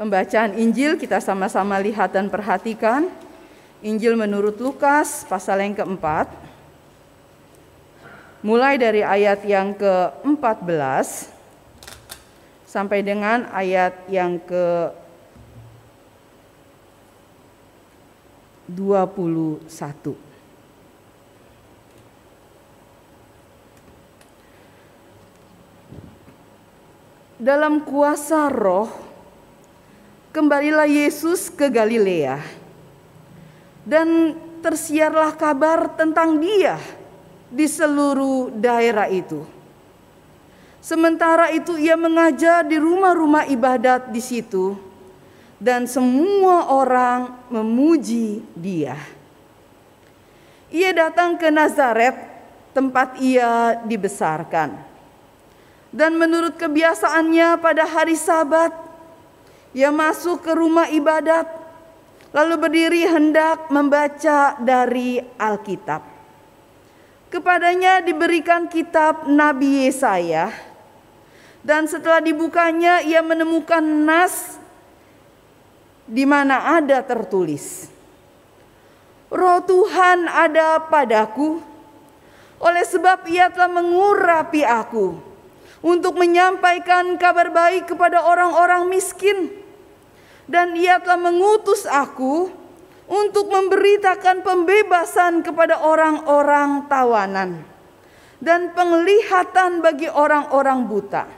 Pembacaan Injil kita sama-sama lihat dan perhatikan. Injil menurut Lukas pasal yang keempat. Mulai dari ayat yang ke-14 sampai dengan ayat yang ke 21. Dalam kuasa roh, kembalilah Yesus ke Galilea. Dan tersiarlah kabar tentang dia di seluruh daerah itu. Sementara itu ia mengajar di rumah-rumah ibadat di situ dan semua orang memuji dia. Ia datang ke Nazaret tempat ia dibesarkan. Dan menurut kebiasaannya pada hari Sabat ia masuk ke rumah ibadat lalu berdiri hendak membaca dari Alkitab. Kepadanya diberikan kitab Nabi Yesaya dan setelah dibukanya ia menemukan nas di mana ada tertulis Roh Tuhan ada padaku oleh sebab ia telah mengurapi aku untuk menyampaikan kabar baik kepada orang-orang miskin dan ia telah mengutus aku untuk memberitakan pembebasan kepada orang-orang tawanan dan penglihatan bagi orang-orang buta,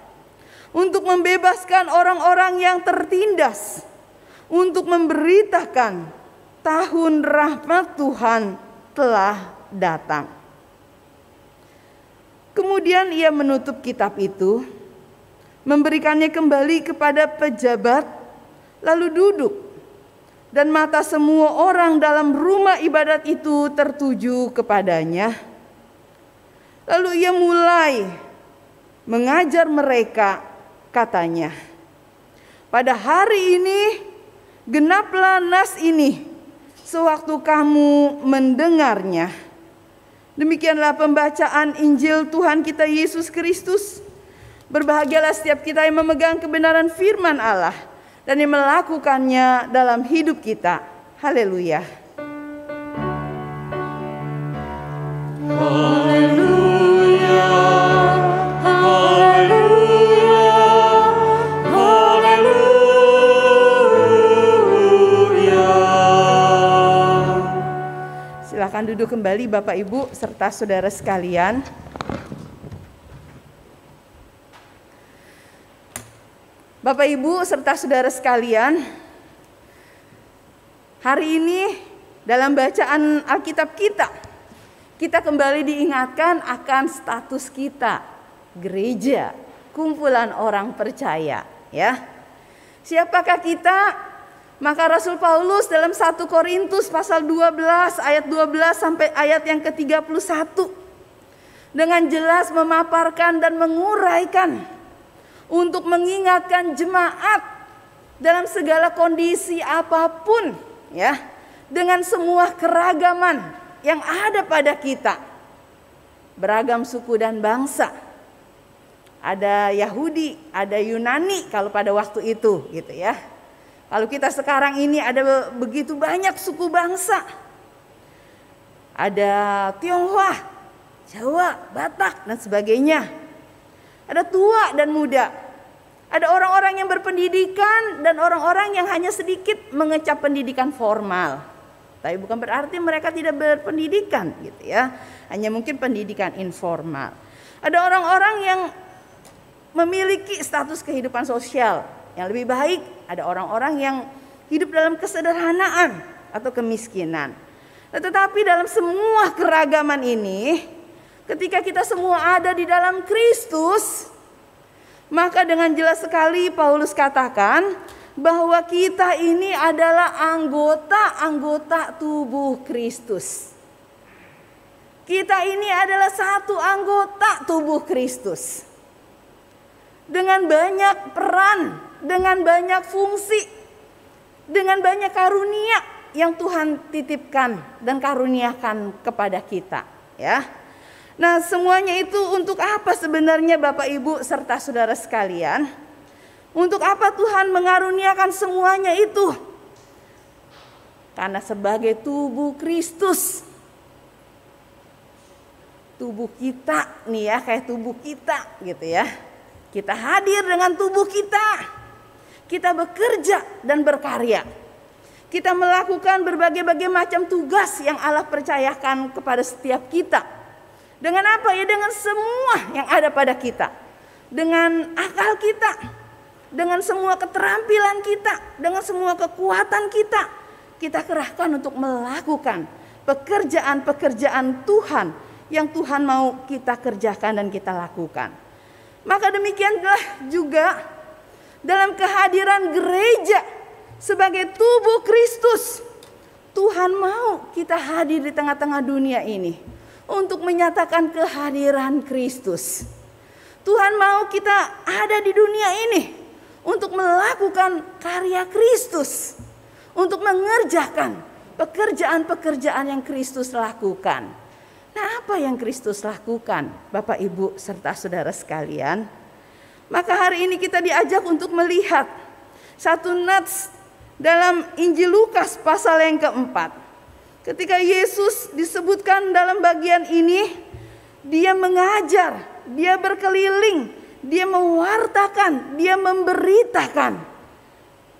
untuk membebaskan orang-orang yang tertindas, untuk memberitakan tahun rahmat Tuhan telah datang. Kemudian ia menutup kitab itu, memberikannya kembali kepada pejabat, lalu duduk dan mata semua orang dalam rumah ibadat itu tertuju kepadanya. Lalu ia mulai mengajar mereka, katanya, "Pada hari ini genaplah nas ini, sewaktu kamu mendengarnya." Demikianlah pembacaan Injil Tuhan kita Yesus Kristus. Berbahagialah setiap kita yang memegang kebenaran firman Allah dan yang melakukannya dalam hidup kita. Haleluya. Haleluya. Haleluya. Haleluya. Silakan duduk kembali Bapak Ibu serta saudara sekalian. Bapak Ibu serta saudara sekalian, hari ini dalam bacaan Alkitab kita, kita kembali diingatkan akan status kita, gereja, kumpulan orang percaya, ya. Siapakah kita? Maka Rasul Paulus dalam 1 Korintus pasal 12 ayat 12 sampai ayat yang ke-31 dengan jelas memaparkan dan menguraikan untuk mengingatkan jemaat dalam segala kondisi apa pun ya dengan semua keragaman yang ada pada kita. Beragam suku dan bangsa. Ada Yahudi ada Yunani kalau pada waktu itu gitu ya. Kalau kita sekarang ini ada begitu banyak suku bangsa. Ada Tionghoa Jawa Batak dan sebagainya ada tua dan muda. Ada orang-orang yang berpendidikan dan orang-orang yang hanya sedikit mengecap pendidikan formal. Tapi bukan berarti mereka tidak berpendidikan gitu ya. Hanya mungkin pendidikan informal. Ada orang-orang yang memiliki status kehidupan sosial yang lebih baik. Ada orang-orang yang hidup dalam kesederhanaan atau kemiskinan. Tetapi dalam semua keragaman ini, ketika kita semua ada di dalam Kristus, maka dengan jelas sekali Paulus katakan bahwa kita ini adalah anggota-anggota tubuh Kristus. Kita ini adalah satu anggota tubuh Kristus. Dengan banyak peran, dengan banyak fungsi, dengan banyak karunia yang Tuhan titipkan dan karuniakan kepada kita, ya. Nah, semuanya itu untuk apa sebenarnya Bapak Ibu serta saudara sekalian? Untuk apa Tuhan mengaruniakan semuanya itu? Karena sebagai tubuh Kristus, tubuh kita nih ya, kayak tubuh kita gitu ya. Kita hadir dengan tubuh kita. Kita bekerja dan berkarya. Kita melakukan berbagai-bagai macam tugas yang Allah percayakan kepada setiap kita. Dengan apa ya? Dengan semua yang ada pada kita. Dengan akal kita, dengan semua keterampilan kita, dengan semua kekuatan kita, kita kerahkan untuk melakukan pekerjaan-pekerjaan Tuhan yang Tuhan mau kita kerjakan dan kita lakukan. Maka demikianlah juga dalam kehadiran gereja sebagai tubuh Kristus. Tuhan mau kita hadir di tengah-tengah dunia ini untuk menyatakan kehadiran Kristus. Tuhan mau kita ada di dunia ini untuk melakukan karya Kristus, untuk mengerjakan pekerjaan-pekerjaan yang Kristus lakukan. Nah, apa yang Kristus lakukan, Bapak, Ibu, serta saudara sekalian? Maka hari ini kita diajak untuk melihat satu nats dalam Injil Lukas pasal yang keempat. Ketika Yesus disebutkan dalam bagian ini, dia mengajar, dia berkeliling, dia mewartakan, dia memberitakan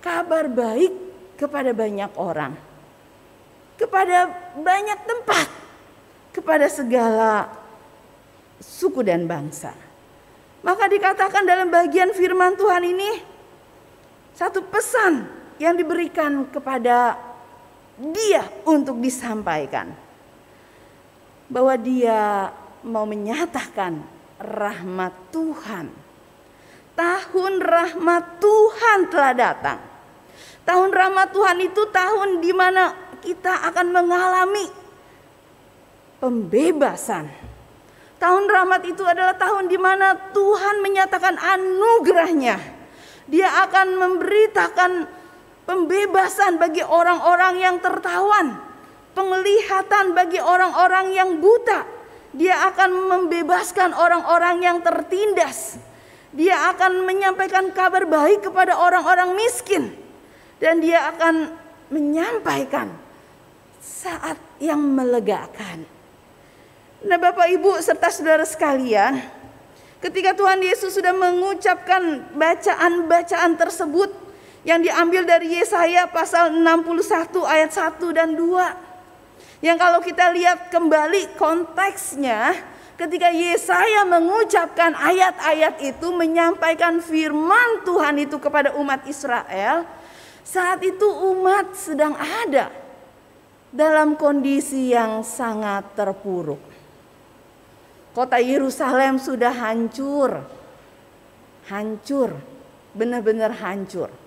kabar baik kepada banyak orang, kepada banyak tempat, kepada segala suku dan bangsa. Maka dikatakan dalam bagian firman Tuhan ini satu pesan yang diberikan kepada dia untuk disampaikan. Bahwa dia mau menyatakan rahmat Tuhan. Tahun rahmat Tuhan telah datang. Tahun rahmat Tuhan itu tahun di mana kita akan mengalami pembebasan. Tahun rahmat itu adalah tahun di mana Tuhan menyatakan anugerahnya. Dia akan memberitakan pembebasan bagi orang-orang yang tertawan, penglihatan bagi orang-orang yang buta. Dia akan membebaskan orang-orang yang tertindas. Dia akan menyampaikan kabar baik kepada orang-orang miskin, dan dia akan menyampaikan saat yang melegakan. Nah, Bapak Ibu serta saudara sekalian, ketika Tuhan Yesus sudah mengucapkan bacaan-bacaan tersebut yang diambil dari Yesaya pasal 61 ayat 1 dan 2. Yang kalau kita lihat kembali konteksnya, ketika Yesaya mengucapkan ayat-ayat itu menyampaikan firman Tuhan itu kepada umat Israel, saat itu umat sedang ada dalam kondisi yang sangat terpuruk. Kota Yerusalem sudah hancur. Hancur, benar-benar hancur.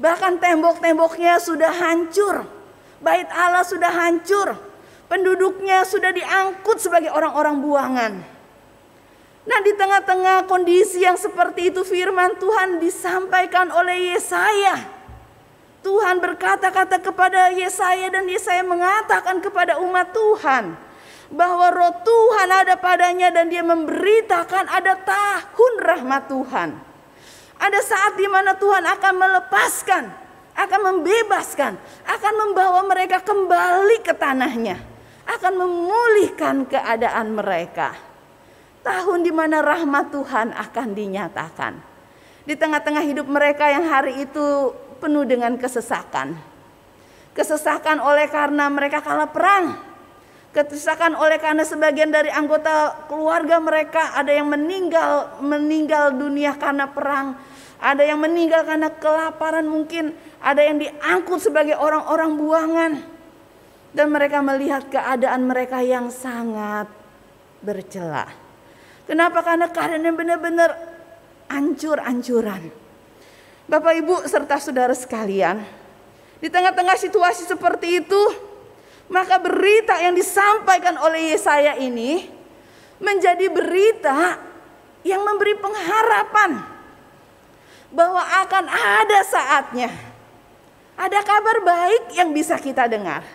Bahkan tembok-temboknya sudah hancur. Bait Allah sudah hancur. Penduduknya sudah diangkut sebagai orang-orang buangan. Nah, di tengah-tengah kondisi yang seperti itu firman Tuhan disampaikan oleh Yesaya. Tuhan berkata-kata kepada Yesaya dan Yesaya mengatakan kepada umat Tuhan bahwa roh Tuhan ada padanya dan dia memberitakan ada tahun rahmat Tuhan. Ada saat di mana Tuhan akan melepaskan, akan membebaskan, akan membawa mereka kembali ke tanahnya akan memulihkan keadaan mereka. Tahun di mana rahmat Tuhan akan dinyatakan. Di tengah-tengah hidup mereka yang hari itu penuh dengan kesesakan. Kesesakan oleh karena mereka kalah perang. Kesesakan oleh karena sebagian dari anggota keluarga mereka ada yang meninggal meninggal dunia karena perang, ada yang meninggal karena kelaparan mungkin, ada yang diangkut sebagai orang-orang buangan dan mereka melihat keadaan mereka yang sangat bercela. Kenapa? Karena keadaannya benar-benar ancur-ancuran. Bapak Ibu serta saudara sekalian, di tengah-tengah situasi seperti itu, maka berita yang disampaikan oleh Yesaya ini menjadi berita yang memberi pengharapan bahwa akan ada saatnya ada kabar baik yang bisa kita dengar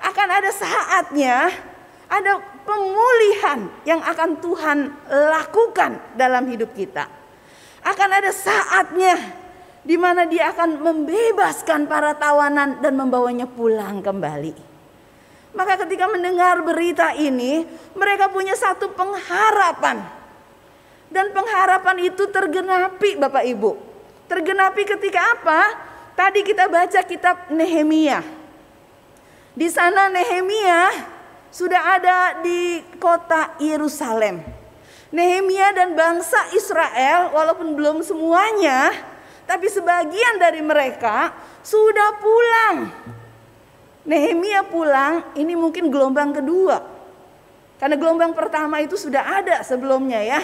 akan ada saatnya ada pemulihan yang akan Tuhan lakukan dalam hidup kita. Akan ada saatnya di mana dia akan membebaskan para tawanan dan membawanya pulang kembali. Maka ketika mendengar berita ini, mereka punya satu pengharapan. Dan pengharapan itu tergenapi Bapak Ibu. Tergenapi ketika apa? Tadi kita baca kitab Nehemia. Di sana Nehemia sudah ada di kota Yerusalem. Nehemia dan bangsa Israel walaupun belum semuanya tapi sebagian dari mereka sudah pulang. Nehemia pulang, ini mungkin gelombang kedua. Karena gelombang pertama itu sudah ada sebelumnya ya.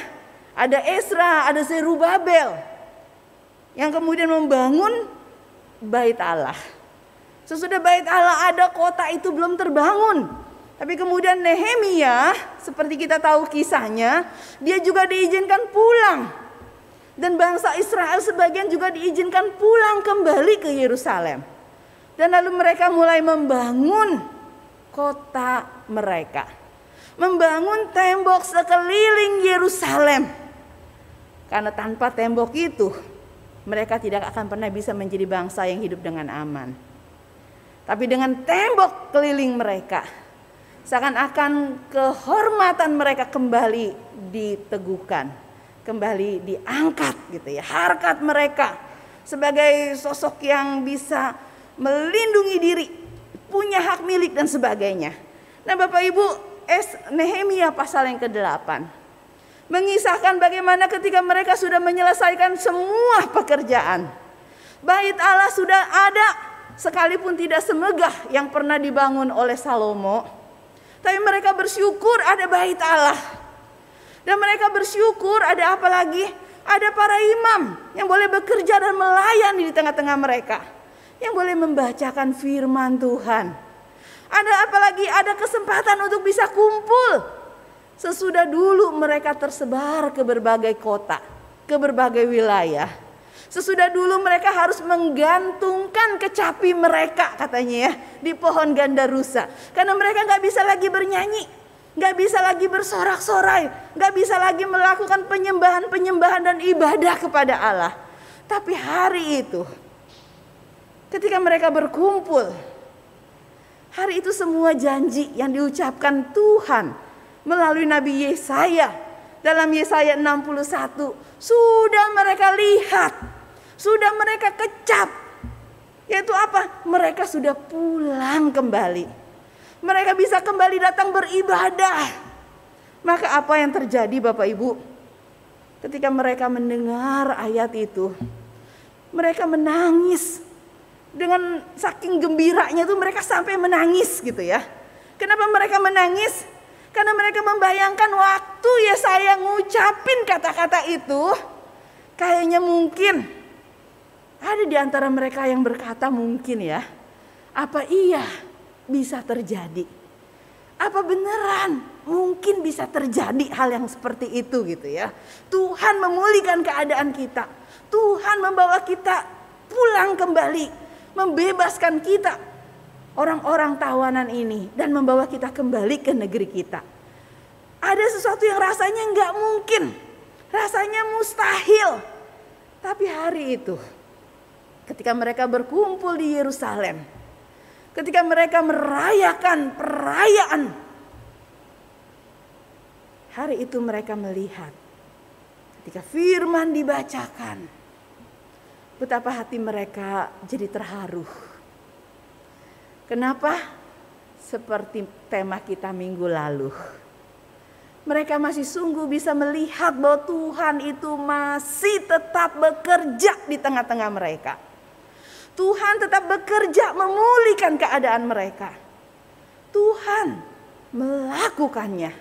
Ada Esra, ada Zerubabel. Yang kemudian membangun bait Allah. Sesudah bait Allah ada kota itu belum terbangun. Tapi kemudian Nehemia, seperti kita tahu kisahnya, dia juga diizinkan pulang dan bangsa Israel sebagian juga diizinkan pulang kembali ke Yerusalem. Dan lalu mereka mulai membangun kota mereka. Membangun tembok sekeliling Yerusalem. Karena tanpa tembok itu mereka tidak akan pernah bisa menjadi bangsa yang hidup dengan aman. Tapi dengan tembok keliling mereka, seakan-akan kehormatan mereka kembali diteguhkan kembali diangkat gitu ya. Harkat mereka sebagai sosok yang bisa melindungi diri, punya hak milik dan sebagainya. Nah Bapak Ibu, es Nehemia pasal yang ke-8 mengisahkan bagaimana ketika mereka sudah menyelesaikan semua pekerjaan. Bait Allah sudah ada sekalipun tidak semegah yang pernah dibangun oleh Salomo. Tapi mereka bersyukur ada bait Allah dan mereka bersyukur ada apa lagi? Ada para imam yang boleh bekerja dan melayani di tengah-tengah mereka. Yang boleh membacakan firman Tuhan. Ada apa lagi? Ada kesempatan untuk bisa kumpul. Sesudah dulu mereka tersebar ke berbagai kota, ke berbagai wilayah. Sesudah dulu mereka harus menggantungkan kecapi mereka katanya ya di pohon gandarusa. Karena mereka nggak bisa lagi bernyanyi, Gak bisa lagi bersorak-sorai. Gak bisa lagi melakukan penyembahan-penyembahan dan ibadah kepada Allah. Tapi hari itu ketika mereka berkumpul. Hari itu semua janji yang diucapkan Tuhan melalui Nabi Yesaya dalam Yesaya 61 sudah mereka lihat, sudah mereka kecap. Yaitu apa? Mereka sudah pulang kembali mereka bisa kembali datang beribadah. Maka apa yang terjadi Bapak Ibu? Ketika mereka mendengar ayat itu, mereka menangis. Dengan saking gembiranya itu mereka sampai menangis gitu ya. Kenapa mereka menangis? Karena mereka membayangkan waktu ya saya ngucapin kata-kata itu, kayaknya mungkin ada di antara mereka yang berkata mungkin ya, apa iya bisa terjadi. Apa beneran mungkin bisa terjadi hal yang seperti itu gitu ya. Tuhan memulihkan keadaan kita. Tuhan membawa kita pulang kembali, membebaskan kita orang-orang tawanan ini dan membawa kita kembali ke negeri kita. Ada sesuatu yang rasanya nggak mungkin, rasanya mustahil. Tapi hari itu, ketika mereka berkumpul di Yerusalem, ketika mereka merayakan perayaan. Hari itu mereka melihat ketika firman dibacakan, betapa hati mereka jadi terharu. Kenapa? Seperti tema kita minggu lalu. Mereka masih sungguh bisa melihat bahwa Tuhan itu masih tetap bekerja di tengah-tengah mereka Tuhan tetap bekerja memulihkan keadaan mereka. Tuhan melakukannya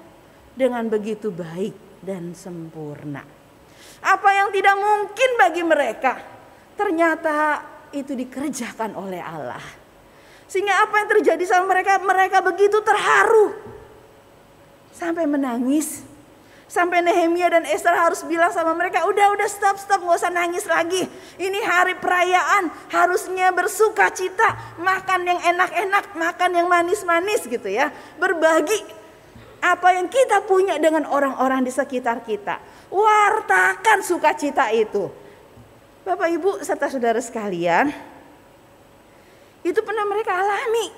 dengan begitu baik dan sempurna. Apa yang tidak mungkin bagi mereka, ternyata itu dikerjakan oleh Allah. Sehingga apa yang terjadi sama mereka, mereka begitu terharu. Sampai menangis Sampai Nehemia dan Esther harus bilang sama mereka, udah udah stop stop nggak usah nangis lagi. Ini hari perayaan, harusnya bersuka cita, makan yang enak-enak, makan yang manis-manis gitu ya. Berbagi apa yang kita punya dengan orang-orang di sekitar kita. Wartakan sukacita itu. Bapak Ibu serta saudara sekalian, itu pernah mereka alami.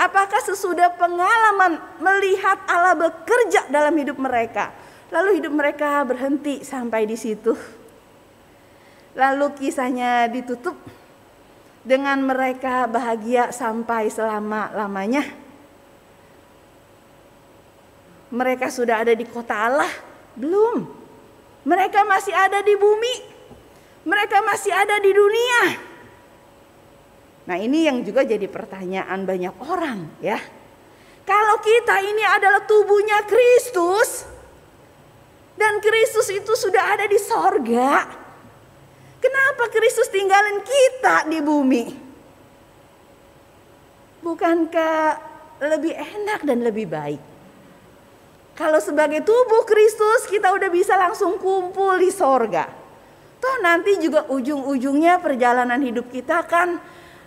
Apakah sesudah pengalaman melihat Allah bekerja dalam hidup mereka, lalu hidup mereka berhenti sampai di situ? Lalu kisahnya ditutup dengan mereka bahagia sampai selama-lamanya. Mereka sudah ada di kota Allah? Belum. Mereka masih ada di bumi. Mereka masih ada di dunia. Nah, ini yang juga jadi pertanyaan banyak orang, ya. Kalau kita ini adalah tubuhnya Kristus dan Kristus itu sudah ada di sorga, kenapa Kristus tinggalin kita di bumi? Bukankah lebih enak dan lebih baik kalau sebagai tubuh Kristus kita udah bisa langsung kumpul di sorga. Toh nanti juga ujung-ujungnya perjalanan hidup kita kan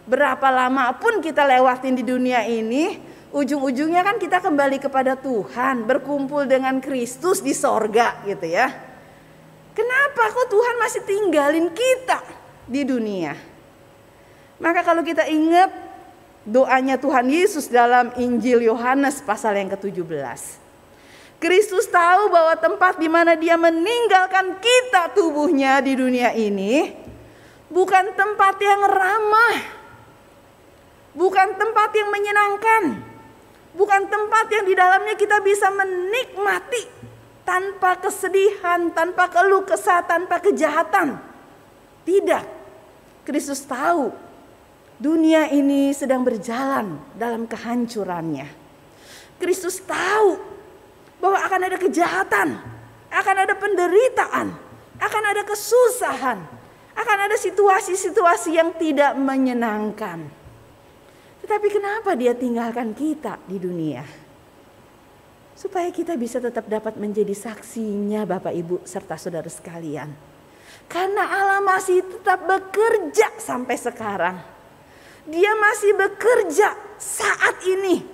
berapa lama pun kita lewatin di dunia ini, ujung-ujungnya kan kita kembali kepada Tuhan, berkumpul dengan Kristus di sorga gitu ya. Kenapa kok Tuhan masih tinggalin kita di dunia? Maka kalau kita ingat doanya Tuhan Yesus dalam Injil Yohanes pasal yang ke-17. Kristus tahu bahwa tempat di mana dia meninggalkan kita tubuhnya di dunia ini bukan tempat yang ramah. Bukan tempat yang menyenangkan. Bukan tempat yang di dalamnya kita bisa menikmati tanpa kesedihan, tanpa keluh kesah, tanpa kejahatan. Tidak. Kristus tahu dunia ini sedang berjalan dalam kehancurannya. Kristus tahu bahwa akan ada kejahatan, akan ada penderitaan, akan ada kesusahan, akan ada situasi-situasi yang tidak menyenangkan. Tetapi kenapa dia tinggalkan kita di dunia? Supaya kita bisa tetap dapat menjadi saksinya Bapak Ibu serta saudara sekalian. Karena Allah masih tetap bekerja sampai sekarang. Dia masih bekerja saat ini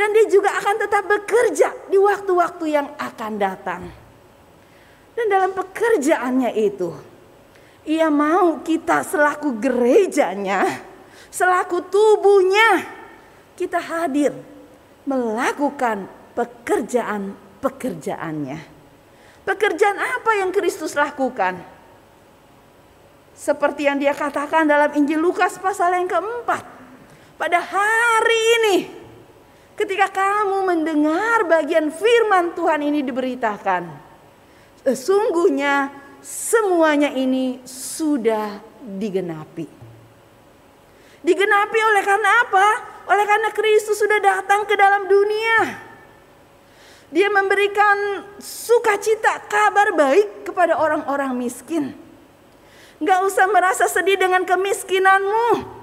dan dia juga akan tetap bekerja di waktu-waktu yang akan datang. Dan dalam pekerjaannya itu, ia mau kita selaku gerejanya, selaku tubuhnya, kita hadir melakukan pekerjaan-pekerjaannya. Pekerjaan apa yang Kristus lakukan? Seperti yang dia katakan dalam Injil Lukas pasal yang keempat. Pada hari ini Ketika kamu mendengar bagian firman Tuhan ini diberitakan, sesungguhnya semuanya ini sudah digenapi. Digenapi oleh karena apa? Oleh karena Kristus sudah datang ke dalam dunia. Dia memberikan sukacita, kabar baik kepada orang-orang miskin. Gak usah merasa sedih dengan kemiskinanmu.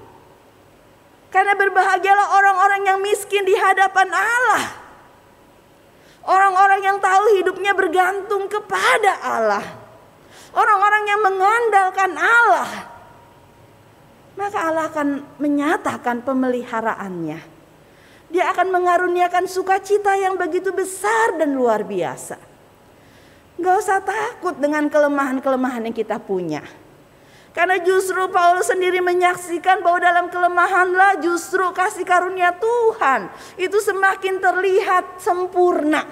Karena berbahagialah orang-orang yang miskin di hadapan Allah. Orang-orang yang tahu hidupnya bergantung kepada Allah. Orang-orang yang mengandalkan Allah. Maka Allah akan menyatakan pemeliharaannya. Dia akan mengaruniakan sukacita yang begitu besar dan luar biasa. Gak usah takut dengan kelemahan-kelemahan yang kita punya. Karena justru Paulus sendiri menyaksikan bahwa dalam kelemahanlah justru kasih karunia Tuhan itu semakin terlihat sempurna.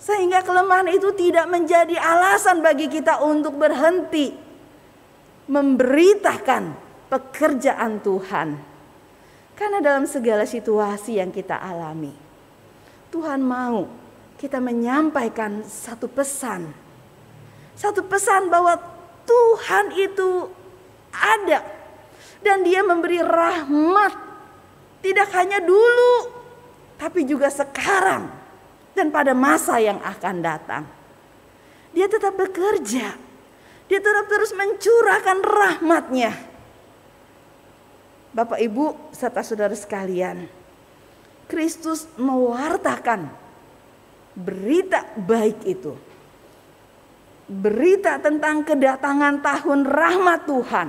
Sehingga kelemahan itu tidak menjadi alasan bagi kita untuk berhenti memberitakan pekerjaan Tuhan. Karena dalam segala situasi yang kita alami, Tuhan mau kita menyampaikan satu pesan. Satu pesan bahwa Tuhan itu ada dan dia memberi rahmat tidak hanya dulu tapi juga sekarang dan pada masa yang akan datang. Dia tetap bekerja. Dia tetap terus mencurahkan rahmatnya. Bapak Ibu serta saudara sekalian. Kristus mewartakan berita baik itu berita tentang kedatangan tahun rahmat Tuhan,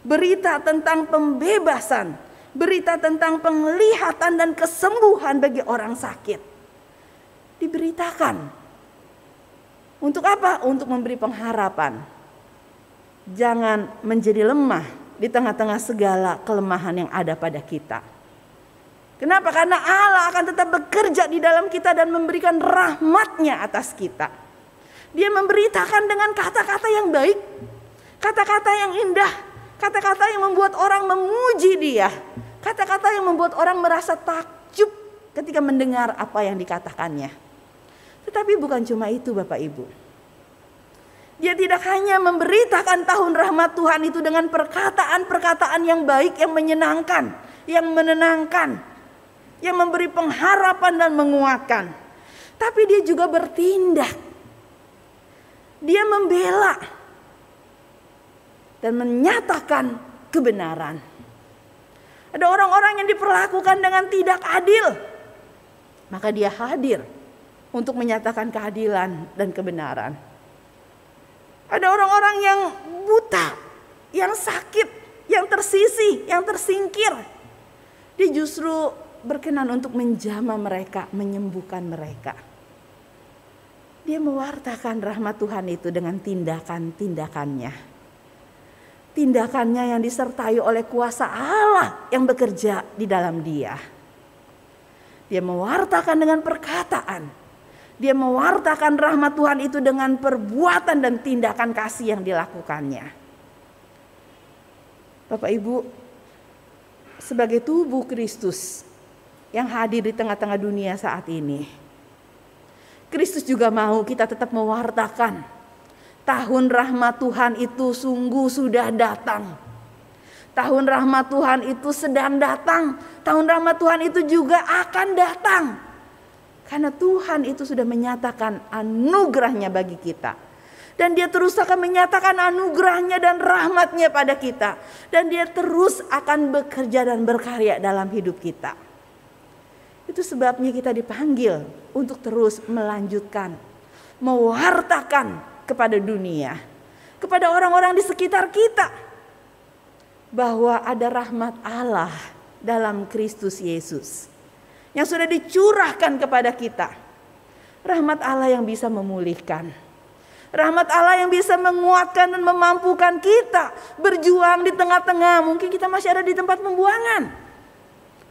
berita tentang pembebasan, berita tentang penglihatan dan kesembuhan bagi orang sakit. diberitakan. Untuk apa? Untuk memberi pengharapan. Jangan menjadi lemah di tengah-tengah segala kelemahan yang ada pada kita. Kenapa? Karena Allah akan tetap bekerja di dalam kita dan memberikan rahmatnya atas kita. Dia memberitakan dengan kata-kata yang baik, kata-kata yang indah, kata-kata yang membuat orang memuji dia, kata-kata yang membuat orang merasa takjub ketika mendengar apa yang dikatakannya. Tetapi bukan cuma itu Bapak Ibu. Dia tidak hanya memberitakan tahun rahmat Tuhan itu dengan perkataan-perkataan yang baik, yang menyenangkan, yang menenangkan, yang memberi pengharapan dan menguatkan. Tapi dia juga bertindak. Dia membela dan menyatakan kebenaran. Ada orang-orang yang diperlakukan dengan tidak adil. Maka dia hadir untuk menyatakan keadilan dan kebenaran. Ada orang-orang yang buta, yang sakit, yang tersisi, yang tersingkir. Dia justru berkenan untuk menjama mereka, menyembuhkan mereka. Dia mewartakan rahmat Tuhan itu dengan tindakan-tindakannya. Tindakannya yang disertai oleh kuasa Allah yang bekerja di dalam dia. Dia mewartakan dengan perkataan. Dia mewartakan rahmat Tuhan itu dengan perbuatan dan tindakan kasih yang dilakukannya. Bapak Ibu, sebagai tubuh Kristus yang hadir di tengah-tengah dunia saat ini, Kristus juga mau kita tetap mewartakan tahun rahmat Tuhan itu sungguh sudah datang. Tahun rahmat Tuhan itu sedang datang. Tahun rahmat Tuhan itu juga akan datang. Karena Tuhan itu sudah menyatakan anugerahnya bagi kita. Dan dia terus akan menyatakan anugerahnya dan rahmatnya pada kita. Dan dia terus akan bekerja dan berkarya dalam hidup kita. Itu sebabnya kita dipanggil untuk terus melanjutkan, mewartakan kepada dunia, kepada orang-orang di sekitar kita, bahwa ada rahmat Allah dalam Kristus Yesus yang sudah dicurahkan kepada kita. Rahmat Allah yang bisa memulihkan. Rahmat Allah yang bisa menguatkan dan memampukan kita berjuang di tengah-tengah. Mungkin kita masih ada di tempat pembuangan.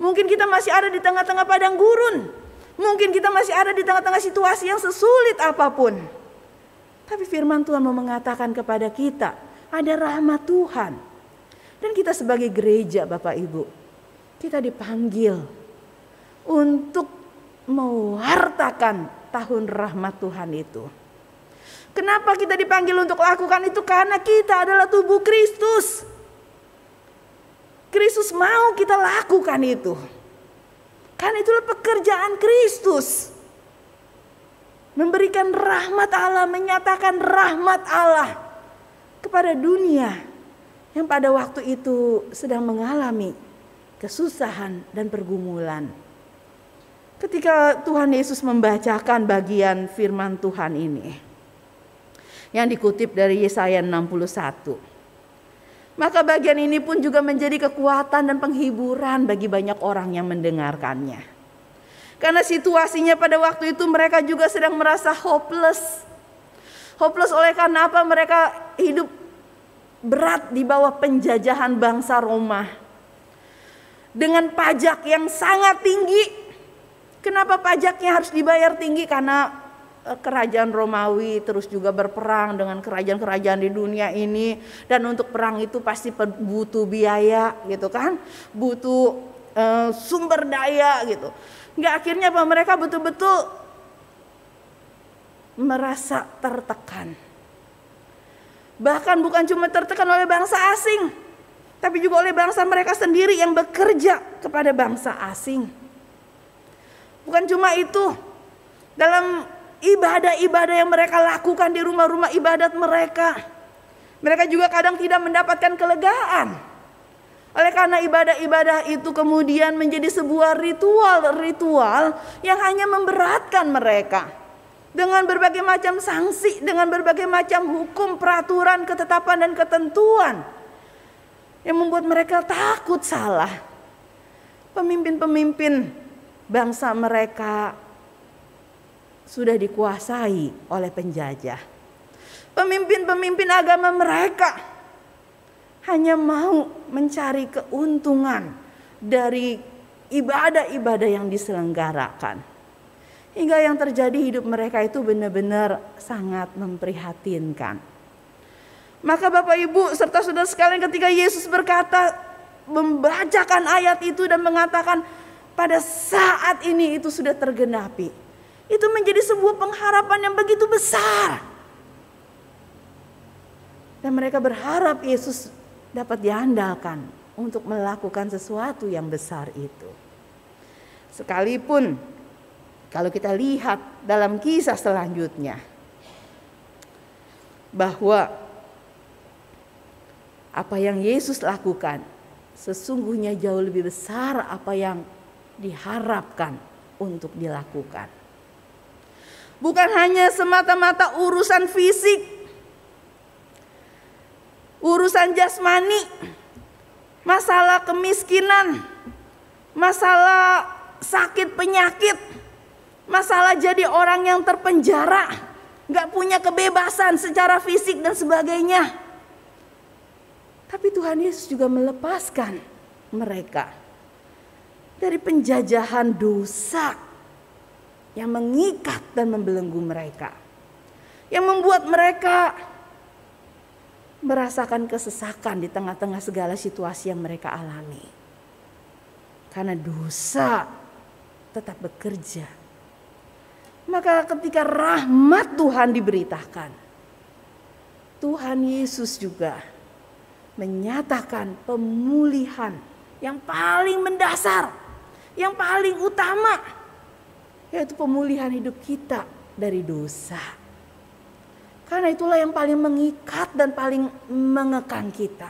Mungkin kita masih ada di tengah-tengah padang gurun. Mungkin kita masih ada di tengah-tengah situasi yang sesulit apa pun. Tapi firman Tuhan mau mengatakan kepada kita, ada rahmat Tuhan. Dan kita sebagai gereja Bapak Ibu, kita dipanggil untuk mewartakan tahun rahmat Tuhan itu. Kenapa kita dipanggil untuk lakukan itu? Karena kita adalah tubuh Kristus. Kristus mau kita lakukan itu. Karena itulah pekerjaan Kristus. Memberikan rahmat Allah, menyatakan rahmat Allah kepada dunia yang pada waktu itu sedang mengalami kesusahan dan pergumulan. Ketika Tuhan Yesus membacakan bagian firman Tuhan ini yang dikutip dari Yesaya 61. Maka bagian ini pun juga menjadi kekuatan dan penghiburan bagi banyak orang yang mendengarkannya. Karena situasinya pada waktu itu mereka juga sedang merasa hopeless. Hopeless oleh karena apa? Mereka hidup berat di bawah penjajahan bangsa Roma. Dengan pajak yang sangat tinggi. Kenapa pajaknya harus dibayar tinggi? Karena kerajaan Romawi terus juga berperang dengan kerajaan-kerajaan di dunia ini. Dan untuk perang itu pasti butuh biaya gitu kan? Butuh uh, sumber daya gitu. Nggak akhirnya apa mereka betul-betul merasa tertekan. Bahkan bukan cuma tertekan oleh bangsa asing tapi juga oleh bangsa mereka sendiri yang bekerja kepada bangsa asing. Bukan cuma itu dalam ibadah-ibadah yang mereka lakukan di rumah-rumah ibadat mereka. Mereka juga kadang tidak mendapatkan kelegaan. Oleh karena ibadah-ibadah itu kemudian menjadi sebuah ritual-ritual yang hanya memberatkan mereka. Dengan berbagai macam sanksi, dengan berbagai macam hukum, peraturan, ketetapan dan ketentuan. Yang membuat mereka takut salah. Pemimpin-pemimpin bangsa mereka sudah dikuasai oleh penjajah. Pemimpin-pemimpin agama mereka hanya mau mencari keuntungan dari ibadah-ibadah yang diselenggarakan. Hingga yang terjadi hidup mereka itu benar-benar sangat memprihatinkan. Maka Bapak Ibu serta saudara sekalian ketika Yesus berkata membacakan ayat itu dan mengatakan pada saat ini itu sudah tergenapi. Itu menjadi sebuah pengharapan yang begitu besar. Dan mereka berharap Yesus dapat diandalkan untuk melakukan sesuatu yang besar itu. Sekalipun kalau kita lihat dalam kisah selanjutnya bahwa apa yang Yesus lakukan sesungguhnya jauh lebih besar apa yang diharapkan untuk dilakukan. Bukan hanya semata-mata urusan fisik, urusan jasmani, masalah kemiskinan, masalah sakit penyakit, Masalah jadi orang yang terpenjara, nggak punya kebebasan secara fisik dan sebagainya. Tapi Tuhan Yesus juga melepaskan mereka dari penjajahan dosa yang mengikat dan membelenggu mereka. Yang membuat mereka merasakan kesesakan di tengah-tengah segala situasi yang mereka alami. Karena dosa tetap bekerja maka ketika rahmat Tuhan diberitakan, Tuhan Yesus juga menyatakan pemulihan yang paling mendasar, yang paling utama, yaitu pemulihan hidup kita dari dosa. Karena itulah yang paling mengikat dan paling mengekang kita.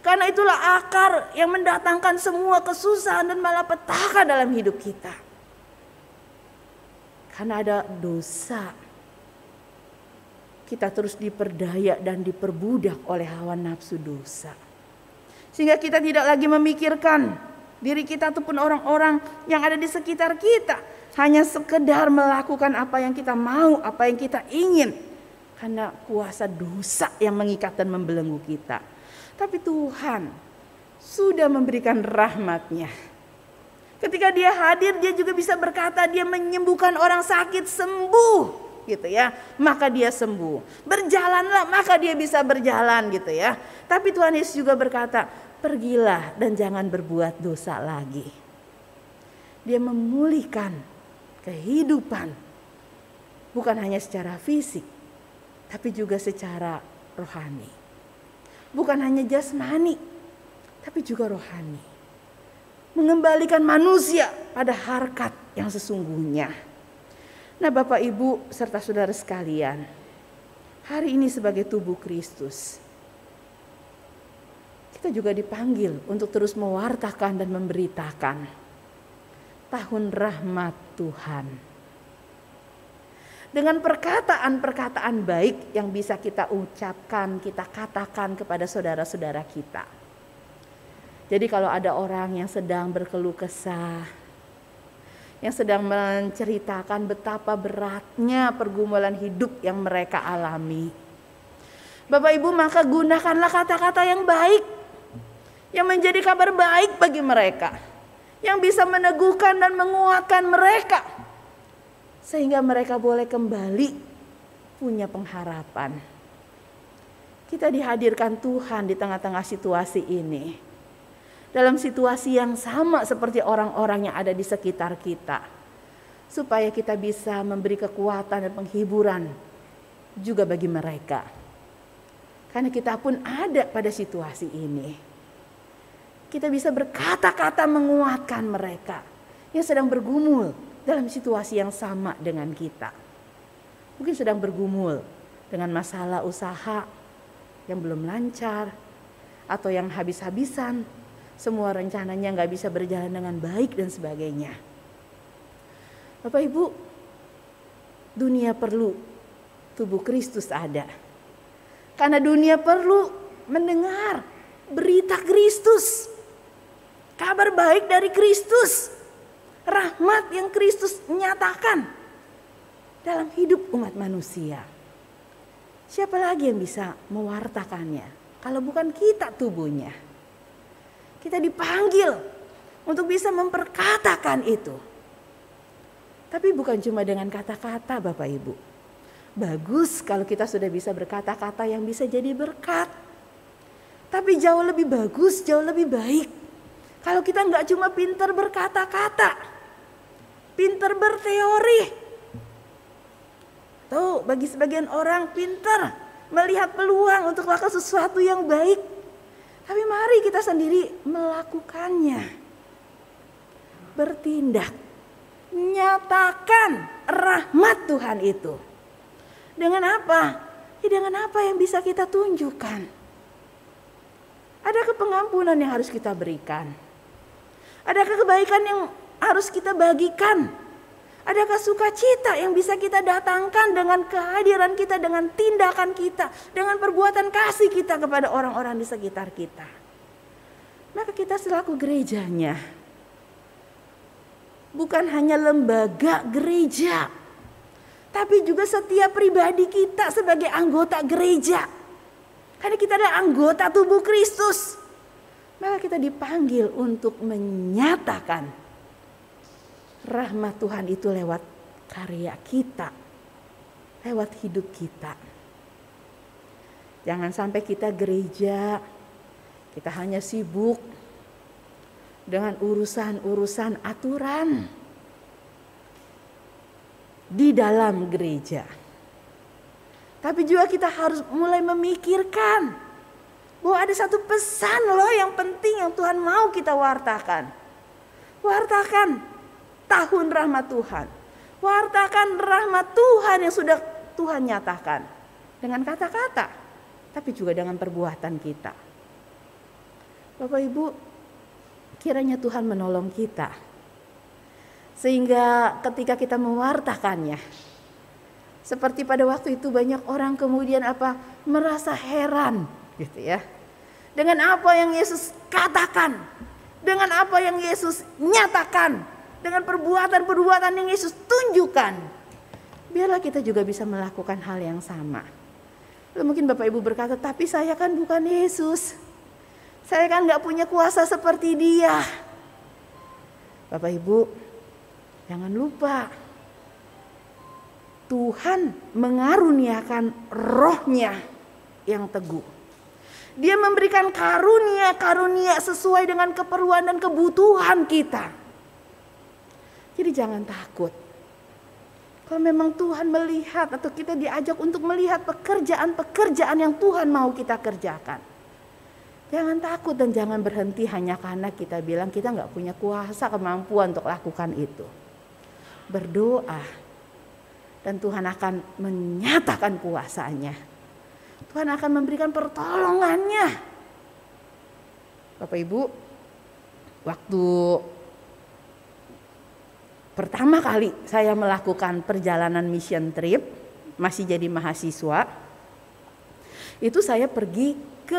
Karena itulah akar yang mendatangkan semua kesusahan dan malapetaka dalam hidup kita. Karena ada dosa. Kita terus diperdaya dan diperbudak oleh hawa nafsu dosa. Sehingga kita tidak lagi memikirkan diri kita ataupun orang-orang yang ada di sekitar kita. Hanya sekedar melakukan apa yang kita mau, apa yang kita ingin. Karena kuasa dosa yang mengikat dan membelenggu kita. Tapi Tuhan sudah memberikan rahmatnya Ketika dia hadir dia juga bisa berkata dia menyembuhkan orang sakit sembuh gitu ya. Maka dia sembuh. Berjalanlah maka dia bisa berjalan gitu ya. Tapi Tuhan Yesus juga berkata, "Pergilah dan jangan berbuat dosa lagi." Dia memulihkan kehidupan bukan hanya secara fisik tapi juga secara rohani. Bukan hanya jasmani tapi juga rohani mengembalikan manusia pada harkat yang sesungguhnya. Nah, Bapak Ibu serta saudara sekalian, hari ini sebagai tubuh Kristus, kita juga dipanggil untuk terus mewartakan dan memberitakan tahun rahmat Tuhan. Dengan perkataan-perkataan baik yang bisa kita ucapkan, kita katakan kepada saudara-saudara kita jadi kalau ada orang yang sedang berkeluh kesah, yang sedang menceritakan betapa beratnya pergumulan hidup yang mereka alami. Bapak Ibu maka gunakanlah kata-kata yang baik yang menjadi kabar baik bagi mereka yang bisa meneguhkan dan menguatkan mereka sehingga mereka boleh kembali punya pengharapan. Kita dihadirkan Tuhan di tengah-tengah situasi ini dalam situasi yang sama seperti orang-orang yang ada di sekitar kita. Supaya kita bisa memberi kekuatan dan penghiburan juga bagi mereka. Karena kita pun ada pada situasi ini. Kita bisa berkata-kata menguatkan mereka yang sedang bergumul dalam situasi yang sama dengan kita. Mungkin sedang bergumul dengan masalah usaha yang belum lancar atau yang habis-habisan semua rencananya nggak bisa berjalan dengan baik dan sebagainya. Bapak Ibu, dunia perlu tubuh Kristus ada. Karena dunia perlu mendengar berita Kristus. Kabar baik dari Kristus. Rahmat yang Kristus nyatakan. dalam hidup umat manusia. Siapa lagi yang bisa mewartakannya kalau bukan kita tubuhnya? Kita dipanggil untuk bisa memperkatakan itu. Tapi bukan cuma dengan kata-kata Bapak Ibu. Bagus kalau kita sudah bisa berkata-kata yang bisa jadi berkat. Tapi jauh lebih bagus, jauh lebih baik. Kalau kita nggak cuma pinter berkata-kata. Pinter berteori. Tuh bagi sebagian orang pinter melihat peluang untuk melakukan sesuatu yang baik. Tapi mari kita sendiri melakukannya. Bertindak nyatakan rahmat Tuhan itu. Dengan apa? Ya dengan apa yang bisa kita tunjukkan? Adakah pengampunan yang harus kita berikan? Adakah kebaikan yang harus kita bagikan? Adakah sukacita yang bisa kita datangkan dengan kehadiran kita, dengan tindakan kita, dengan perbuatan kasih kita kepada orang-orang di sekitar kita? Maka kita selaku gerejanya, bukan hanya lembaga gereja, tapi juga setiap pribadi kita sebagai anggota gereja. Karena kita adalah anggota tubuh Kristus. Maka kita dipanggil untuk menyatakan rahmat Tuhan itu lewat karya kita, lewat hidup kita. Jangan sampai kita gereja, kita hanya sibuk dengan urusan-urusan aturan di dalam gereja. Tapi juga kita harus mulai memikirkan bahwa ada satu pesan loh yang penting yang Tuhan mau kita wartakan. Wartakan tahun rahmat Tuhan. Wartakan rahmat Tuhan yang sudah Tuhan nyatakan dengan kata-kata, tapi juga dengan perbuatan kita. Bapak Ibu, kiranya Tuhan menolong kita. Sehingga ketika kita mewartakannya, seperti pada waktu itu banyak orang kemudian apa merasa heran gitu ya. Dengan apa yang Yesus katakan, dengan apa yang Yesus nyatakan, dengan perbuatan-perbuatan yang Yesus tunjukkan. Biarlah kita juga bisa melakukan hal yang sama. Lalu mungkin Bapak Ibu berkata, tapi saya kan bukan Yesus. Saya kan nggak punya kuasa seperti dia. Bapak Ibu, jangan lupa Tuhan mengaruniakan rohnya yang teguh. Dia memberikan karunia-karunia sesuai dengan keperluan dan kebutuhan kita. Jadi jangan takut. Kalau memang Tuhan melihat atau kita diajak untuk melihat pekerjaan-pekerjaan yang Tuhan mau kita kerjakan Jangan takut dan jangan berhenti hanya karena kita bilang kita nggak punya kuasa kemampuan untuk lakukan itu. Berdoa dan Tuhan akan menyatakan kuasanya. Tuhan akan memberikan pertolongannya. Bapak Ibu, waktu pertama kali saya melakukan perjalanan mission trip, masih jadi mahasiswa, itu saya pergi ke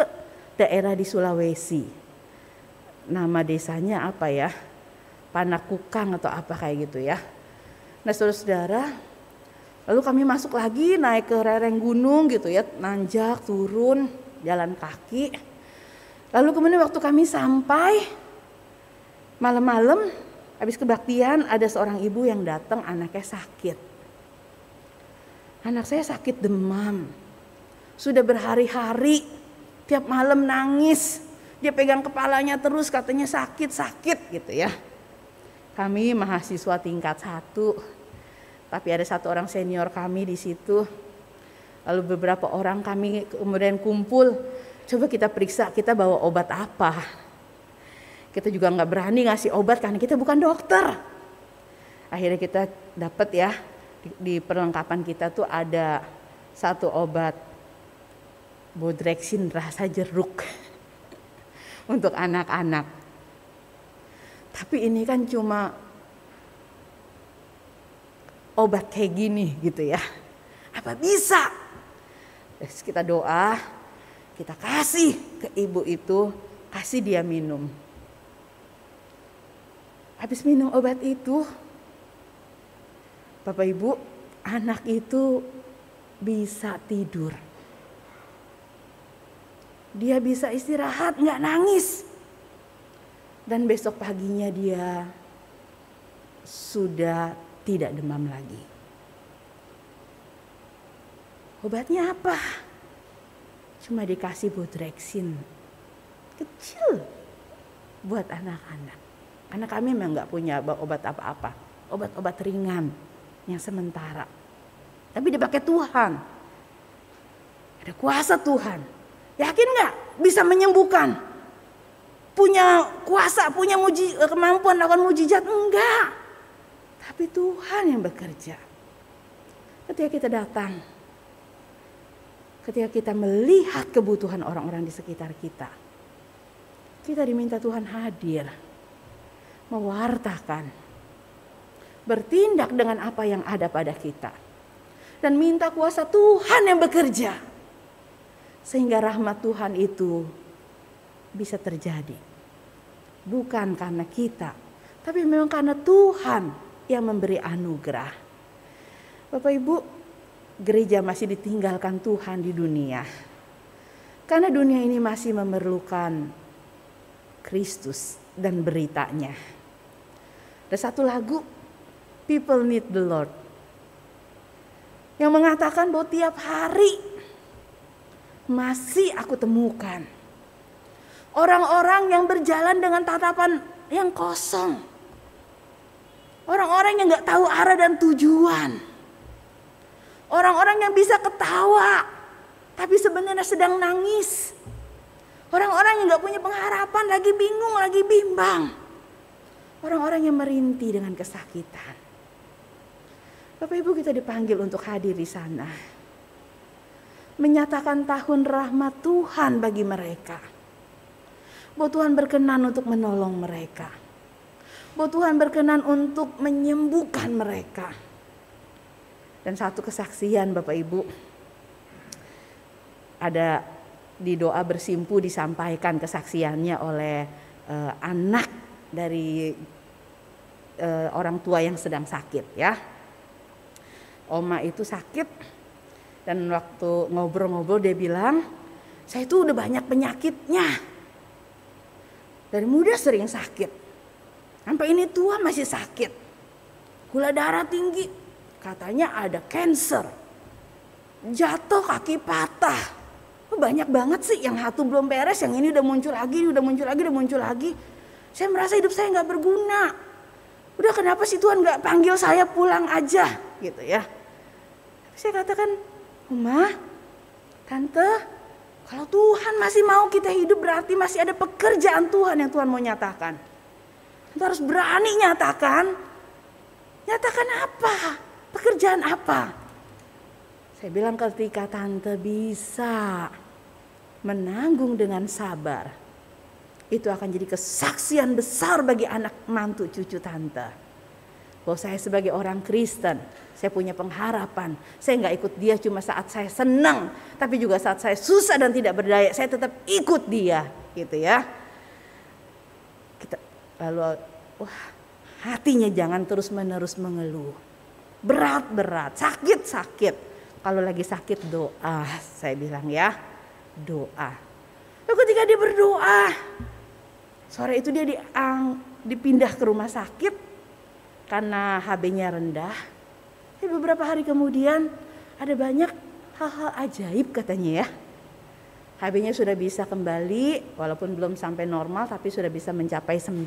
daerah di Sulawesi. Nama desanya apa ya? Panakukang atau apa kayak gitu ya. Nah saudara-saudara, lalu kami masuk lagi naik ke lereng gunung gitu ya, nanjak, turun, jalan kaki. Lalu kemudian waktu kami sampai malam-malam habis kebaktian ada seorang ibu yang datang anaknya sakit. Anak saya sakit demam. Sudah berhari-hari Tiap malam nangis. Dia pegang kepalanya terus katanya sakit-sakit gitu ya. Kami mahasiswa tingkat satu. Tapi ada satu orang senior kami di situ. Lalu beberapa orang kami kemudian kumpul. Coba kita periksa kita bawa obat apa. Kita juga nggak berani ngasih obat karena kita bukan dokter. Akhirnya kita dapat ya di, di perlengkapan kita tuh ada satu obat bodreksin rasa jeruk untuk anak-anak. Tapi ini kan cuma obat kayak gini gitu ya. Apa bisa? Terus kita doa, kita kasih ke ibu itu, kasih dia minum. Habis minum obat itu, Bapak Ibu, anak itu bisa tidur. Dia bisa istirahat, nggak nangis. Dan besok paginya dia sudah tidak demam lagi. Obatnya apa? Cuma dikasih Bodrexin. Kecil buat anak-anak. Karena kami memang nggak punya obat apa-apa. Obat-obat ringan yang sementara. Tapi dipakai Tuhan. Ada kuasa Tuhan. Yakin nggak bisa menyembuhkan? Punya kuasa, punya muji, kemampuan lakukan mujizat? Enggak. Tapi Tuhan yang bekerja. Ketika kita datang, ketika kita melihat kebutuhan orang-orang di sekitar kita, kita diminta Tuhan hadir, mewartakan, bertindak dengan apa yang ada pada kita, dan minta kuasa Tuhan yang bekerja, sehingga rahmat Tuhan itu bisa terjadi, bukan karena kita, tapi memang karena Tuhan yang memberi anugerah. Bapak Ibu, gereja masih ditinggalkan Tuhan di dunia. Karena dunia ini masih memerlukan Kristus dan beritanya. Ada satu lagu, People Need the Lord. Yang mengatakan bahwa tiap hari masih aku temukan. Orang-orang yang berjalan dengan tatapan yang kosong. Orang-orang yang gak tahu arah dan tujuan. Orang-orang yang bisa ketawa, tapi sebenarnya sedang nangis. Orang-orang yang gak punya pengharapan, lagi bingung, lagi bimbang. Orang-orang yang merintih dengan kesakitan. Bapak Ibu kita dipanggil untuk hadir di sana. Menyatakan tahun rahmat Tuhan bagi mereka. Bahwa Tuhan berkenan untuk menolong mereka. Bahwa Tuhan berkenan untuk menyembuhkan mereka. Dan satu kesaksian Bapak Ibu. Ada di doa bersimpu disampaikan kesaksiannya oleh uh, anak dari uh, orang tua yang sedang sakit ya. Oma itu sakit dan waktu ngobrol-ngobrol dia bilang, saya itu udah banyak penyakitnya. Dari muda sering sakit. Sampai ini tua masih sakit. Gula darah tinggi. Katanya ada cancer. Jatuh kaki patah banyak banget sih yang satu belum beres, yang ini udah muncul lagi, udah muncul lagi, udah muncul lagi. Saya merasa hidup saya nggak berguna. Udah kenapa sih Tuhan nggak panggil saya pulang aja gitu ya. Saya katakan, Uma, Tante, kalau Tuhan masih mau kita hidup berarti masih ada pekerjaan Tuhan yang Tuhan mau nyatakan. Kita harus berani nyatakan. Nyatakan apa? Pekerjaan apa? Saya bilang ketika tante bisa menanggung dengan sabar, itu akan jadi kesaksian besar bagi anak mantu cucu tante. Bahwa saya sebagai orang Kristen, saya punya pengharapan. Saya nggak ikut dia cuma saat saya senang, tapi juga saat saya susah dan tidak berdaya, saya tetap ikut dia, gitu ya. Lalu, wah, hatinya jangan terus menerus mengeluh. Berat-berat, sakit-sakit. Kalau lagi sakit doa, saya bilang ya doa. Lalu ketika dia berdoa, sore itu dia diang, dipindah ke rumah sakit karena HB-nya rendah. Tapi beberapa hari kemudian ada banyak hal-hal ajaib katanya ya. HB-nya sudah bisa kembali walaupun belum sampai normal tapi sudah bisa mencapai 9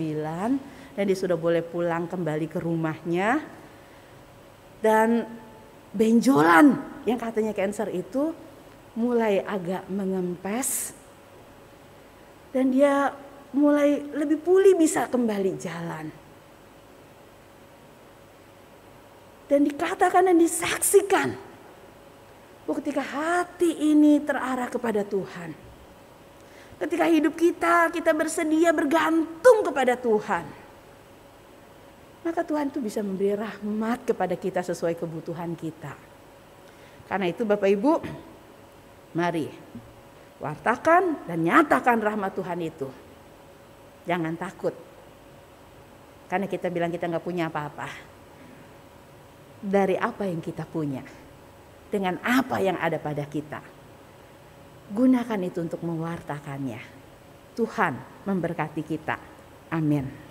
dan dia sudah boleh pulang kembali ke rumahnya. Dan benjolan yang katanya cancer itu mulai agak mengempes dan dia mulai lebih pulih bisa kembali jalan. Dan dikatakan dan disaksikan ketika hati ini terarah kepada Tuhan. Ketika hidup kita, kita bersedia bergantung kepada Tuhan. Maka Tuhan itu bisa memberi rahmat kepada kita sesuai kebutuhan kita. Karena itu Bapak Ibu, Mari wartakan dan nyatakan rahmat Tuhan itu. Jangan takut. Karena kita bilang kita nggak punya apa-apa. dari apa yang kita punya, dengan apa yang ada pada kita. Gunakan itu untuk mewartakannya. Tuhan memberkati kita. Amin.